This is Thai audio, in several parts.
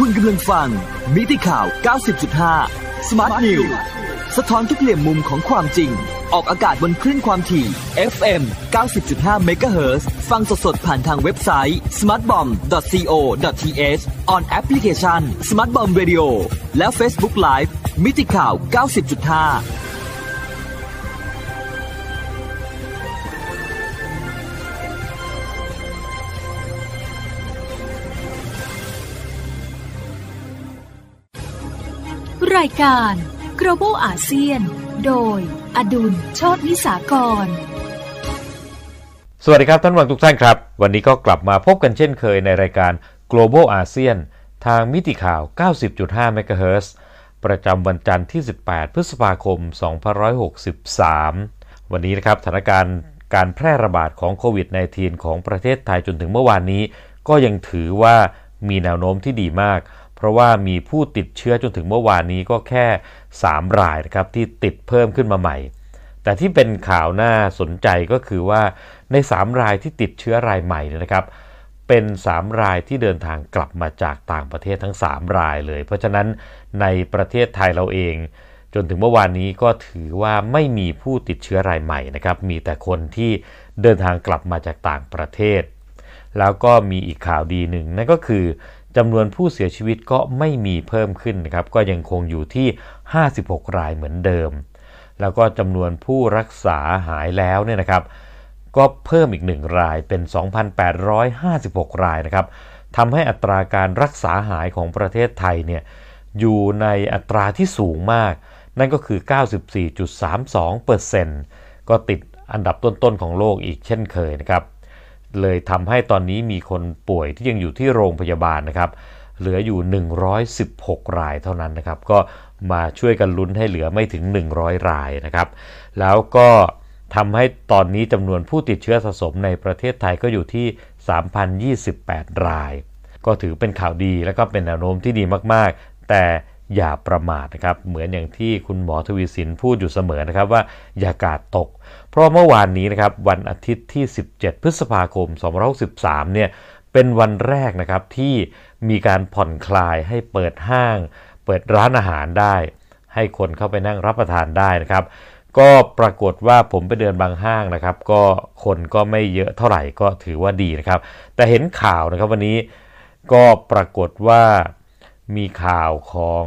คุณกำลังฟัง มิติข่าว 90.5 Smart News สะท้อนทุกเหลี่ยมมุมของความจริง ออกอากาศบนคลื่นความถี่ FM 90.5 MHz ฟังสดๆ ผ่านทางเว็บไซต์ smartbomb.co.th on application Smartbomb Radio และ Facebook Live มิติข่าว 90.5 รายการ Global อาเซียน โดย อดุลโชตนิสากร สวัสดีครับท่านผู้ฟังทุกท่านครับ วันนี้ก็กลับมาพบกันเช่นเคยในรายการ Global อาเซียน ทางมิติข่าว 90.5 MHz ประจำวันจันทร์ที่ 18 พฤษภาคม 2563 วันนี้นะครับสถานการณ์การแพร่ระบาดของโควิด -19 ของประเทศไทยจนถึงเมื่อวานนี้ ก็ยังถือว่ามีแนวโน้มที่ดีมาก เพราะว่ามีผู้ติดเชื้อจนถึงเมื่อวานนี้ก็แค่ 3 รายนะครับที่ติดเพิ่มขึ้นมาใหม่ แต่ที่เป็นข่าวน่าสนใจก็คือว่าใน 3 รายที่ติดเชื้อรายใหม่นะครับเป็น 3 รายที่เดินทางกลับมาจากต่างประเทศทั้ง 3 รายเลย เพราะฉะนั้นในประเทศไทยเราเอง จนถึงเมื่อวานนี้ก็ถือว่าไม่มีผู้ติดเชื้อรายใหม่นะครับมีแต่คนที่เดินทางกลับมาจากต่างประเทศ แล้วก็มีอีกข่าวดีหนึ่งนั่นก็คือ จำนวนผู้เสียชีวิตก็ไม่มีเพิ่มขึ้นนะครับก็ยังคงอยู่ที่ 56 รายเหมือนเดิม แล้วก็จำนวนผู้รักษาหายแล้วเนี่ยนะครับ ก็เพิ่มอีก 1 รายเป็น 2,856 รายนะครับทำให้อัตราการรักษาหายของประเทศไทยเนี่ยอยู่ในอัตราที่สูงมาก นั่นก็คือ 94.32%ก็ติดอันดับต้นๆของโลกอีกเช่นเคยนะครับ เลยทำให้ตอนนี้มีคนป่วยที่ยังอยู่ที่โรงพยาบาลนะครับ เหลืออยู่ 116 รายเท่านั้นนะครับ ก็มาช่วยกันลุ้นให้เหลือไม่ถึง 100 รายนะครับ แล้วก็ทำให้ตอนนี้จำนวนผู้ติดเชื้อสะสมในประเทศไทยก็อยู่ที่ 3,028 ราย ก็ถือเป็นข่าวดีและก็เป็นแนวโน้มที่ดีมาก ๆ แต่ อย่าประมาทนะครับ เหมือนอย่างที่คุณหมอทวีสินพูดอยู่เสมอนะครับว่าอย่ากาดตก เพราะเมื่อวานนี้นะครับวันอาทิตย์ที่ 17 พฤษภาคม 2563 เนี่ยเป็นวันแรกนะครับที่มีการผ่อนคลายให้เปิดห้าง เปิดร้านอาหารได้ ให้คนเข้าไปนั่งรับประทานได้นะครับ ก็ปรากฏว่าผมไปเดินบางห้างนะครับ ก็คนก็ไม่เยอะเท่าไหร่ก็ถือว่าดีนะครับ แต่เห็นข่าวนะครับวันนี้ก็ปรากฏว่า มีข่าวของ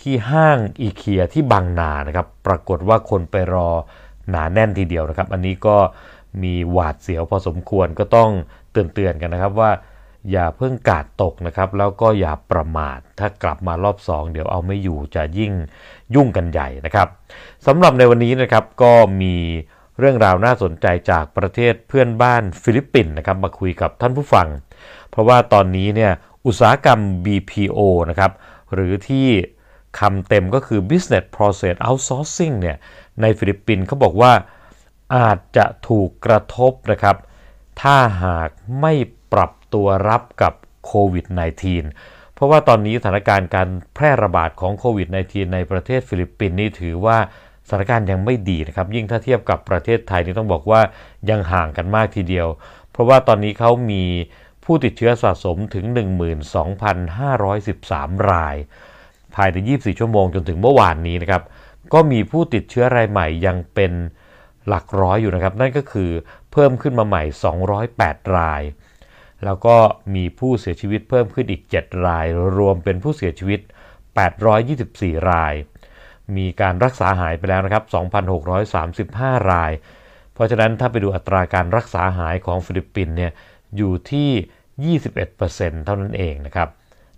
ที่ห้างอีเคียที่บางนานะครับ ปรากฏว่าคนไปรอหนาแน่นทีเดียวนะครับ อันนี้ก็มีหวาดเสียวพอสมควรก็ต้องเตือนๆกันนะครับว่า อย่าเพิ่งการ์ดตกนะครับ แล้วก็อย่าประมาท ถ้ากลับมารอบ2เดี๋ยวเอาไม่อยู่จะยิ่งยุ่งกันใหญ่นะครับสำหรับในวันนี้นะครับก็มีเรื่องราวน่าสนใจจากประเทศเพื่อนบ้านฟิลิปปินส์นะครับมาคุยกับท่านผู้ฟัง เพราะว่าตอนนี้เนี่ย อุตสาหกรรม BPO นะครับหรือที่คำเต็มก็คือ Business Process Outsourcing เนี่ยในฟิลิปปินส์เขาบอกว่าอาจจะถูกกระทบนะครับถ้าหากไม่ปรับตัวรับกับโควิด -19 เพราะว่าตอนนี้สถานการณ์การแพร่ระบาดของโควิด -19 ในประเทศฟิลิปปินส์นี่ถือว่าสถานการณ์ยังไม่ดีนะครับ ยิ่งถ้าเทียบกับประเทศไทยนี่ต้องบอกว่ายังห่างกันมากทีเดียว เพราะว่าตอนนี้เขามี ผู้ติดเชื้อสะสมถึง 12,513 ราย ภายใน 24 ชั่วโมงจนถึงเมื่อวานนี้นะครับ ก็มีผู้ติดเชื้อรายใหม่ยังเป็นหลักร้อยอยู่นะครับ นั่นก็คือเพิ่มขึ้นมาใหม่ 208 ราย แล้วก็มีผู้เสียชีวิตเพิ่มขึ้นอีก 7 ราย รวมเป็นผู้เสียชีวิต 824 ราย มีการรักษาหายไปแล้วนะครับ 2,635 ราย เพราะฉะนั้นถ้าไปดูอัตราการรักษาหายของฟิลิปปินส์เนี่ยอยู่ที่ 21%เท่านั้นเองนะครับ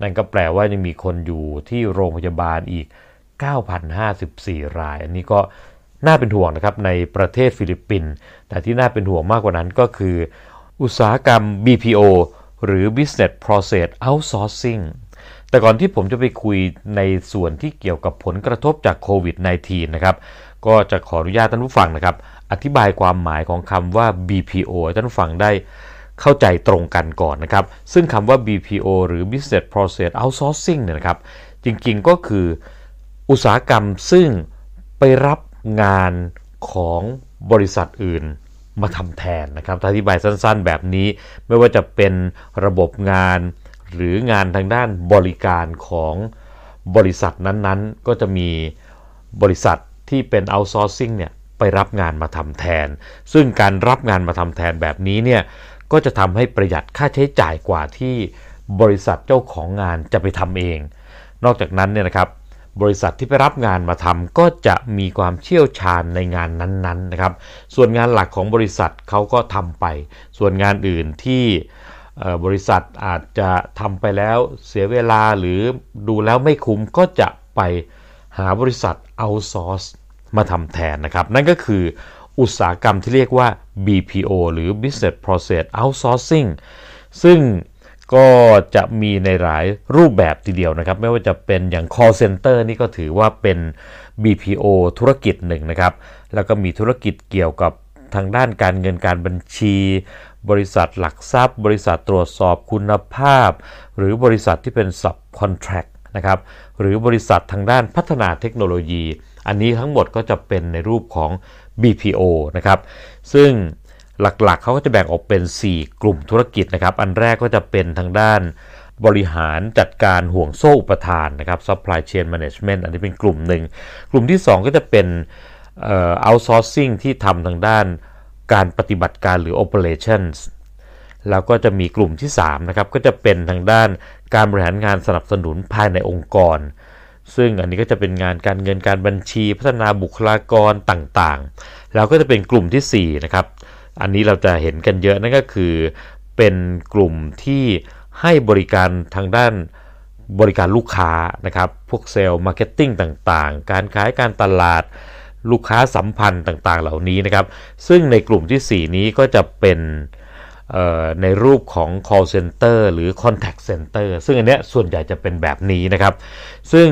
นั่นก็แปลว่ายังมีคนอยู่ที่โรงพยาบาลอีก 9,054 ราย อันนี้ก็น่าเป็นห่วงนะครับในประเทศฟิลิปปินส์แต่ที่น่าเป็นห่วงมากกว่านั้นก็คือ อุตสาหกรรม BPO หรือ Business Process Outsourcing แต่ก่อนที่ผมจะไปคุยในส่วนที่เกี่ยวกับผลกระทบจากโควิด -19 นะครับ ก็จะขออนุญาตท่านผู้ฟังนะครับ อธิบายความหมายของคำว่า BPO ท่านผู้ฟังได้ เข้าใจตรงกันก่อนนะครับ ซึ่งคำว่า BPO หรือ Business Process Outsourcing เนี่ยนะครับ จริงๆก็คืออุตสาหกรรมซึ่งไปรับงานของบริษัทอื่นมาทำแทนนะครับอธิบายสั้นๆ แบบนี้ไม่ว่าจะเป็นระบบงาน หรืองานทางด้านบริการของบริษัทนั้นๆ ก็จะมีบริษัทที่เป็น outsourcing เนี่ยไปรับงานมาทำแทน ซึ่งการรับงานมาทำแทนแบบนี้เนี่ย ก็จะทำให้ประหยัดค่าใช้จ่ายกว่าที่บริษัทเจ้าของงานจะไปทำเอง นอกจากนั้นเนี่ยนะครับบริษัทที่ไปรับงานมาทำก็จะมีความเชี่ยวชาญในงานนั้นๆนะครับ ส่วนงานหลักของบริษัทเขาก็ทำไป ส่วนงานอื่นที่บริษัทอาจจะทำไปแล้วเสียเวลาหรือดูแล้วไม่คุ้มก็จะไปหาบริษัทเอาซอร์สมาทำแทนนะครับ นั่นก็คือ อุตสาหกรรมที่เรียกว่า BPO หรือ Business Process Outsourcing ซึ่งก็จะมีในหลายรูปแบบทีเดียวนะครับ ไม่ว่าจะเป็นอย่าง call center นี่ก็ถือว่าเป็น BPO ธุรกิจหนึ่งนะครับ แล้วก็มีธุรกิจเกี่ยวกับทางด้านการเงินการบัญชี บริษัทหลักทรัพย์ บริษัทตรวจสอบคุณภาพ หรือบริษัทที่เป็น subcontract นะครับ หรือบริษัททางด้านพัฒนาเทคโนโลยี อันนี้ทั้งหมดก็จะเป็นในรูปของ BPO นะครับ ซึ่งหลักๆ เขาก็จะแบ่งออกเป็น 4 กลุ่มธุรกิจนะครับ อันแรกก็จะเป็นทางด้านบริหารจัดการห่วงโซ่อุปทานนะครับ supply chain management อันนี้เป็นกลุ่มหนึ่ง กลุ่มที่ 2 ก็จะเป็น outsourcing ที่ทำทางด้านการปฏิบัติการหรือ operations แล้วก็จะมีกลุ่มที่3นะครับก็จะเป็นทางด้านการบริหารงานสนับสนุนภายในองค์กร ซึ่งอันนี้ก็จะเป็นงานการเงินการบัญชีพัฒนาบุคลากรต่างๆ แล้วก็จะเป็นกลุ่มที่4นะครับ อันนี้เราจะเห็นกันเยอะนั่นก็คือเป็นกลุ่มที่ให้บริการทางด้านบริการลูกค้านะครับ พวก sales marketing ต่างๆ การขายการตลาดลูกค้าสัมพันธ์ต่างๆ เหล่านี้นะครับ ซึ่งในกลุ่มที่ 4 นี้ก็จะเป็นในรูปของ call center หรือ contact center ซึ่งอันเนี้ยส่วนใหญ่จะเป็นแบบนี้นะครับ ซึ่ง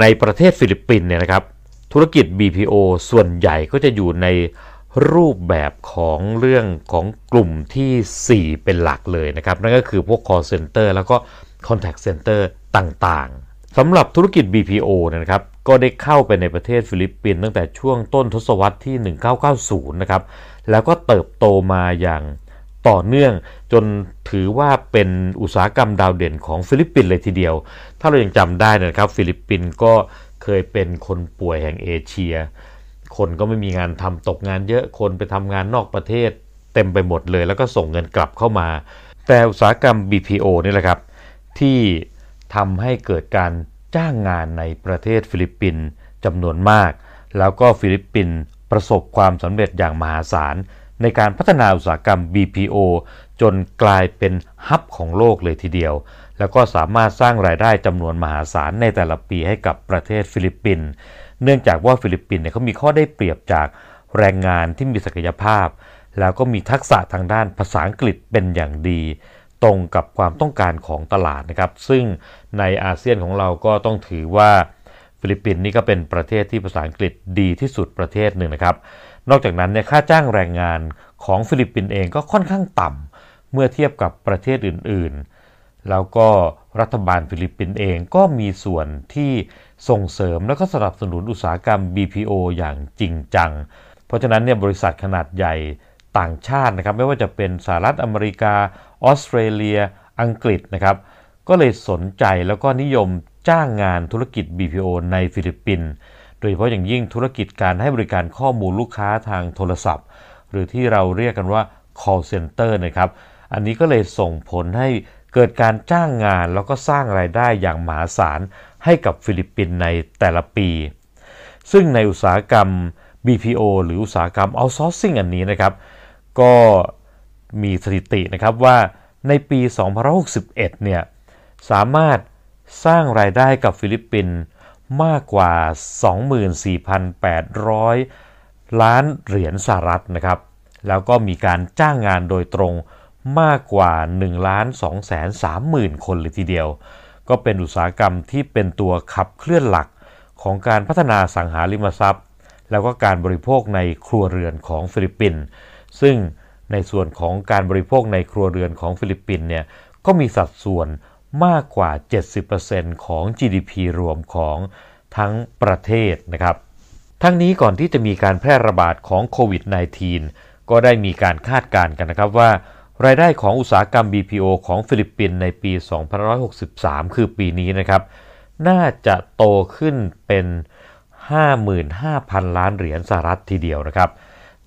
ในประเทศฟิลิปปินส์เนี่ยนะครับธุรกิจ BPO ส่วนใหญ่ก็จะอยู่ในรูปแบบของเรื่องของกลุ่มที่ 4 เป็นหลักเลยนะครับ นั่นก็คือพวก call center แล้วก็ contact center ต่างๆสำหรับธุรกิจ BPO นะครับก็ได้เข้าไปในประเทศฟิลิปปินส์ตั้งแต่ช่วงต้นทศวรรษที่ 1990 นะครับ แล้วก็เติบโตมาอย่าง ต่อเนื่อง จนถือว่าเป็นอุตสาหกรรมดาวเด่นของฟิลิปปินส์เลยทีเดียว ถ้าเรายังจำได้นะครับ ฟิลิปปินส์ก็เคยเป็นคนป่วยแห่งเอเชีย คนก็ไม่มีงานทำตกงานเยอะคนไปทำงานนอกประเทศ เต็มไปหมดเลย แล้วก็ส่งเงินกลับเข้ามา แต่อุตสาหกรรม BPO นี่แหละครับ ที่ทำให้เกิดการจ้างงานในประเทศฟิลิปปินส์จำนวนมาก แล้วก็ฟิลิปปินส์ประสบความสำเร็จอย่างมหาศาล ในการพัฒนาอุตสาหกรรม BPO จนกลายเป็นฮับของโลกเลยทีเดียว แล้วก็สามารถสร้างรายได้จำนวนมหาศาลในแต่ละปีให้กับประเทศฟิลิปปินส์ เนื่องจากว่าฟิลิปปินส์เนี่ยเขามีข้อได้เปรียบจากแรงงานที่มีศักยภาพ แล้วก็มีทักษะทางด้านภาษาอังกฤษเป็นอย่างดี ตรงกับความต้องการของตลาดนะครับ ซึ่งในอาเซียนของเราก็ต้องถือว่าฟิลิปปินส์นี่ก็เป็นประเทศที่ภาษาอังกฤษดีที่สุดประเทศหนึ่งนะครับ นอกจากนั้นเนี่ยค่าจ้างแรงงานของฟิลิปปินส์เองก็ค่อนข้างต่ำเมื่อเทียบกับประเทศอื่นๆ แล้วก็รัฐบาลฟิลิปปินส์เองก็มีส่วนที่ส่งเสริมและก็สนับสนุนอุตสาหกรรม BPO อย่างจริงจัง เพราะฉะนั้นเนี่ยบริษัทขนาดใหญ่ต่างชาตินะครับไม่ว่าจะเป็นสหรัฐอเมริกา ออสเตรเลีย อังกฤษนะครับก็เลยสนใจแล้วก็นิยมจ้างงานธุรกิจ BPO ในฟิลิปปินส์ โดยเฉพาะอย่างยิ่งธุรกิจการให้บริการข้อมูลลูกค้าทางโทรศัพท์ หรือที่เราเรียกกันว่า call center นะครับ อันนี้ก็เลยส่งผลให้เกิดการจ้างงานแล้วก็สร้างรายได้อย่างมหาศาลให้กับฟิลิปปินส์ในแต่ละปี ซึ่งในอุตสาหกรรม BPO หรืออุตสาหกรรม outsourcing อันนี้นะครับ ก็มีสถิตินะครับว่าในปี2061 เนี่ย สามารถสร้างรายได้กับฟิลิปปินส์ มากกว่า 24,800 ล้านเหรียญสหรัฐนะครับ แล้วก็มีการจ้างงานโดยตรงมากกว่า1ล้าน2แสน3หมื่นคนเลยทีเดียว ก็เป็นอุตสาหกรรมที่เป็นตัวขับเคลื่อนหลักของการพัฒนาอสังหาริมทรัพย์ แล้วก็การบริโภคในครัวเรือนของฟิลิปปินส์ซึ่งในส่วนของการบริโภคในครัวเรือนของฟิลิปปินส์เนี่ยก็มีสัดส่วน มากกว่า 70%ของ GDP รวมของทั้งประเทศนะครับ ทั้งนี้ก่อนที่จะมีการแพร่ระบาดของโควิด -19 ก็ได้มีการคาดการณ์กันนะครับว่ารายได้ของอุตสาหกรรม BPO ของฟิลิปปินส์ในปี 2563 คือปีนี้นะครับ น่าจะโตขึ้นเป็น 55,000 ล้านเหรียญสหรัฐทีเดียวนะครับ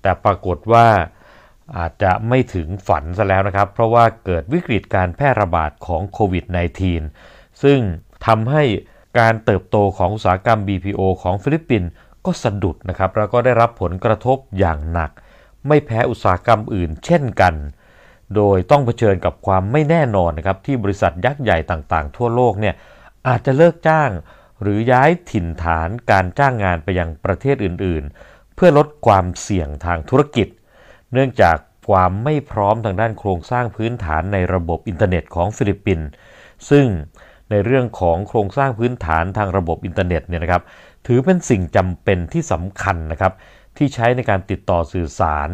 แต่ปรากฏว่า อาจจะไม่ถึงฝันซะแล้วนะครับ เพราะว่าเกิดวิกฤตการแพร่ระบาดของโควิด -19 ซึ่งทำให้การเติบโตของอุตสาหกรรม BPO ของฟิลิปปินส์ก็สะดุดนะครับ แล้วก็ได้รับผลกระทบอย่างหนัก ไม่แพ้อุตสาหกรรมอื่นเช่นกัน โดยต้องเผชิญกับความไม่แน่นอนนะครับ ที่บริษัทยักษ์ใหญ่ต่างๆ ทั่วโลกเนี่ยอาจจะเลิกจ้าง หรือย้ายถิ่นฐานการจ้างงานไปยังประเทศอื่นๆ เพื่อลดความเสี่ยงทางธุรกิจ เนื่องจากความไม่พร้อมทางด้านโครงสร้างพื้นฐานในระบบอินเทอร์เน็ตของฟิลิปปินส์ซึ่งในเรื่องของโครงสร้างพื้นฐานทางระบบอินเทอร์เน็ตเนี่ยนะครับถือเป็นสิ่งจำเป็นที่สำคัญนะครับที่ใช้ในการติดต่อสื่อสาร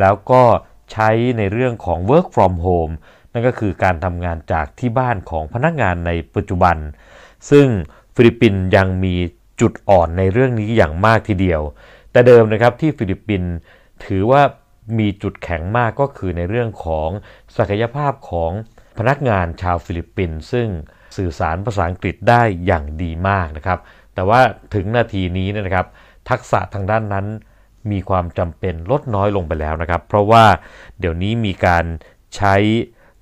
แล้วก็ใช้ในเรื่องของ work from home นั่นก็คือการทำงานจากที่บ้านของพนักงานในปัจจุบัน ซึ่งฟิลิปปินส์ยังมีจุดอ่อนในเรื่องนี้อย่างมากทีเดียว แต่เดิมนะครับที่ฟิลิปปินส์ถือว่า มีจุดแข็งมากก็คือในเรื่องของศักยภาพของพนักงานชาวฟิลิปปินส์ซึ่งสื่อสารภาษาอังกฤษได้อย่างดีมากนะครับ แต่ว่าถึงนาทีนี้นะครับ ทักษะทางด้านนั้นมีความจำเป็นลดน้อยลงไปแล้วนะครับ เพราะว่าเดี๋ยวนี้มีการใช้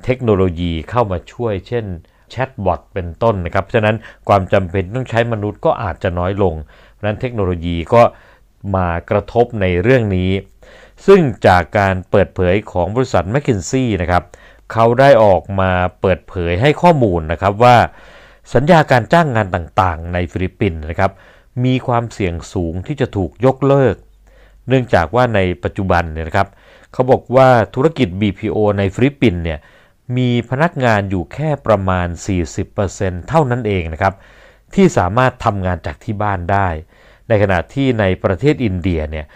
เทคโนโลยีเข้ามาช่วย เช่นแชทบอทเป็นต้นนะครับ ฉะนั้นความจำเป็นต้องใช้มนุษย์ก็อาจจะน้อยลง เพราะนั้นเทคโนโลยีก็มากระทบในเรื่องนี้ ซึ่งจากการเปิดเผยของบริษัท m c k เคนซี่นะครับเขาได้ออกมาเปิดเผยให้ข้อมูลนะครับว่า สัญญาการจ้างงานต่างๆ ในฟิลิปปินส์นะครับมีความเสี่ยงสูงที่จะถูกยกเลิก เนื่องจากว่าในปัจจุบันเนี่ยนะครับเขาบอกว่าธุรกิจ BPO ในฟิลิปปินส์เนี่ยมีพนักงานอยู่แค่ประมาณ 40%เท่านั้นเองนะครับที่สามารถทำงานจากที่บ้านได้ ในขณะที่ในประเทศอินเดียเนี่ย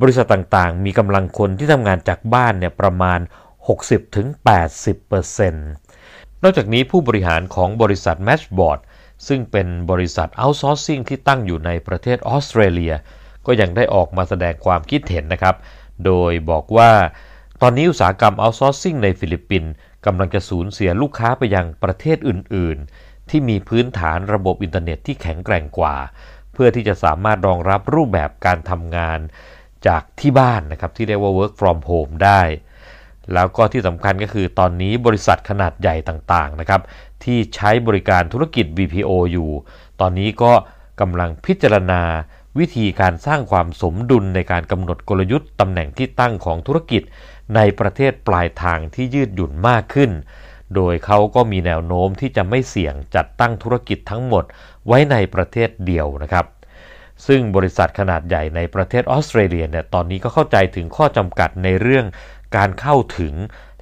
บริษัทต่างๆ มีกำลังคนที่ทำงานจากบ้านเนี่ยประมาณ 60-80%นอกจากนี้ผู้บริหารของบริษัท Matchboard ซึ่งเป็นบริษัท outsourcing ที่ตั้งอยู่ในประเทศออสเตรเลีย ก็ยังได้ออกมาแสดงความคิดเห็นนะครับ โดยบอกว่า ตอนนี้อุตสาหกรรม outsourcing ในฟิลิปปินส์กำลังจะสูญเสียลูกค้าไปยังประเทศอื่น ๆ ที่มีพื้นฐานระบบอินเทอร์เน็ตที่แข็งแกร่งกว่า เพื่อที่จะสามารถรองรับรูปแบบการทำงาน จากที่บ้านนะครับที่เรียกว่า work from home ได้ แล้วก็ที่สำคัญก็คือตอนนี้บริษัทขนาดใหญ่ต่างๆนะครับที่ใช้บริการธุรกิจ BPO อยู่ ตอนนี้ก็กำลังพิจารณาวิธีการสร้างความสมดุลในการกำหนดกลยุทธ์ตำแหน่งที่ตั้งของธุรกิจในประเทศปลายทางที่ยืดหยุ่นมากขึ้น โดยเขาก็มีแนวโน้มที่จะไม่เสี่ยงจัดตั้งธุรกิจทั้งหมดไว้ในประเทศเดียวนะครับ ซึ่งบริษัทขนาดใหญ่ในประเทศออสเตรเลียเนี่ยตอนนี้ก็เข้าใจถึงข้อจำกัดในเรื่องการเข้าถึง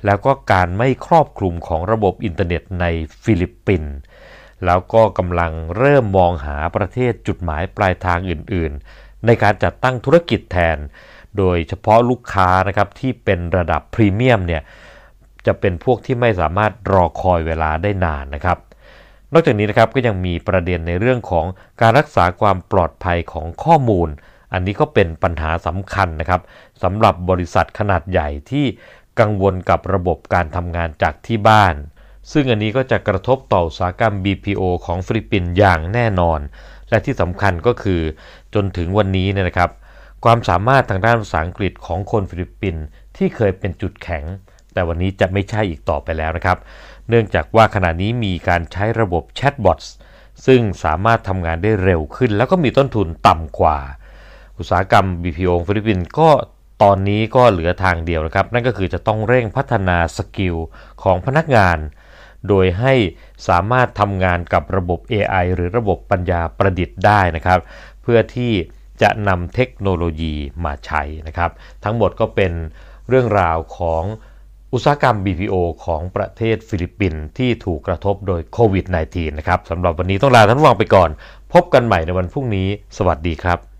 แล้วก็การไม่ครอบคลุมของระบบอินเทอร์เน็ตในฟิลิปปินส์แล้วก็กำลังเริ่มมองหาประเทศจุดหมายปลายทางอื่น ๆ ในการจัดตั้งธุรกิจแทน โดยเฉพาะลูกค้านะครับที่เป็นระดับพรีเมียมเนี่ยจะเป็นพวกที่ไม่สามารถรอคอยเวลาได้นานนะครับ นอกจากนี้นะครับก็ยังมีประเด็นในเรื่องของการรักษาความปลอดภัยของข้อมูล อันนี้ก็เป็นปัญหาสำคัญนะครับสำหรับบริษัทขนาดใหญ่ที่กังวลกับระบบการทำงานจากที่บ้าน ซึ่งอันนี้ก็จะกระทบต่ออุตสาหกรรม BPO ของฟิลิปปินส์อย่างแน่นอน และที่สำคัญก็คือจนถึงวันนี้เนี่ยนะครับ ความสามารถทางด้านภาษาอังกฤษของคนฟิลิปปินส์ที่เคยเป็นจุดแข็ง แต่วันนี้จะไม่ใช่อีกต่อไปแล้วนะครับ เนื่องจากว่าขณะนี้มีการใช้ระบบ chatbot ซึ่งสามารถทำงานได้เร็วขึ้น แล้วก็มีต้นทุนต่ำกว่า อุตสาหกรรม BPO ฟิลิปปินส์ก็ตอนนี้ก็เหลือทางเดียวนะครับ นั่นก็คือจะต้องเร่งพัฒนา skill ของพนักงาน โดยให้สามารถทำงานกับระบบ AI หรือระบบปัญญาประดิษฐ์ได้นะครับ เพื่อที่จะนำเทคโนโลยีมาใช้นะครับ ทั้งหมดก็เป็นเรื่องราวของ อุตสาหกรรม BPO ของประเทศฟิลิปปินส์ที่ถูกกระทบโดยโควิด -19 นะครับสำหรับวันนี้ต้องลาท่านฟังไปก่อน พบกันใหม่ในวันพรุ่งนี้ สวัสดีครับ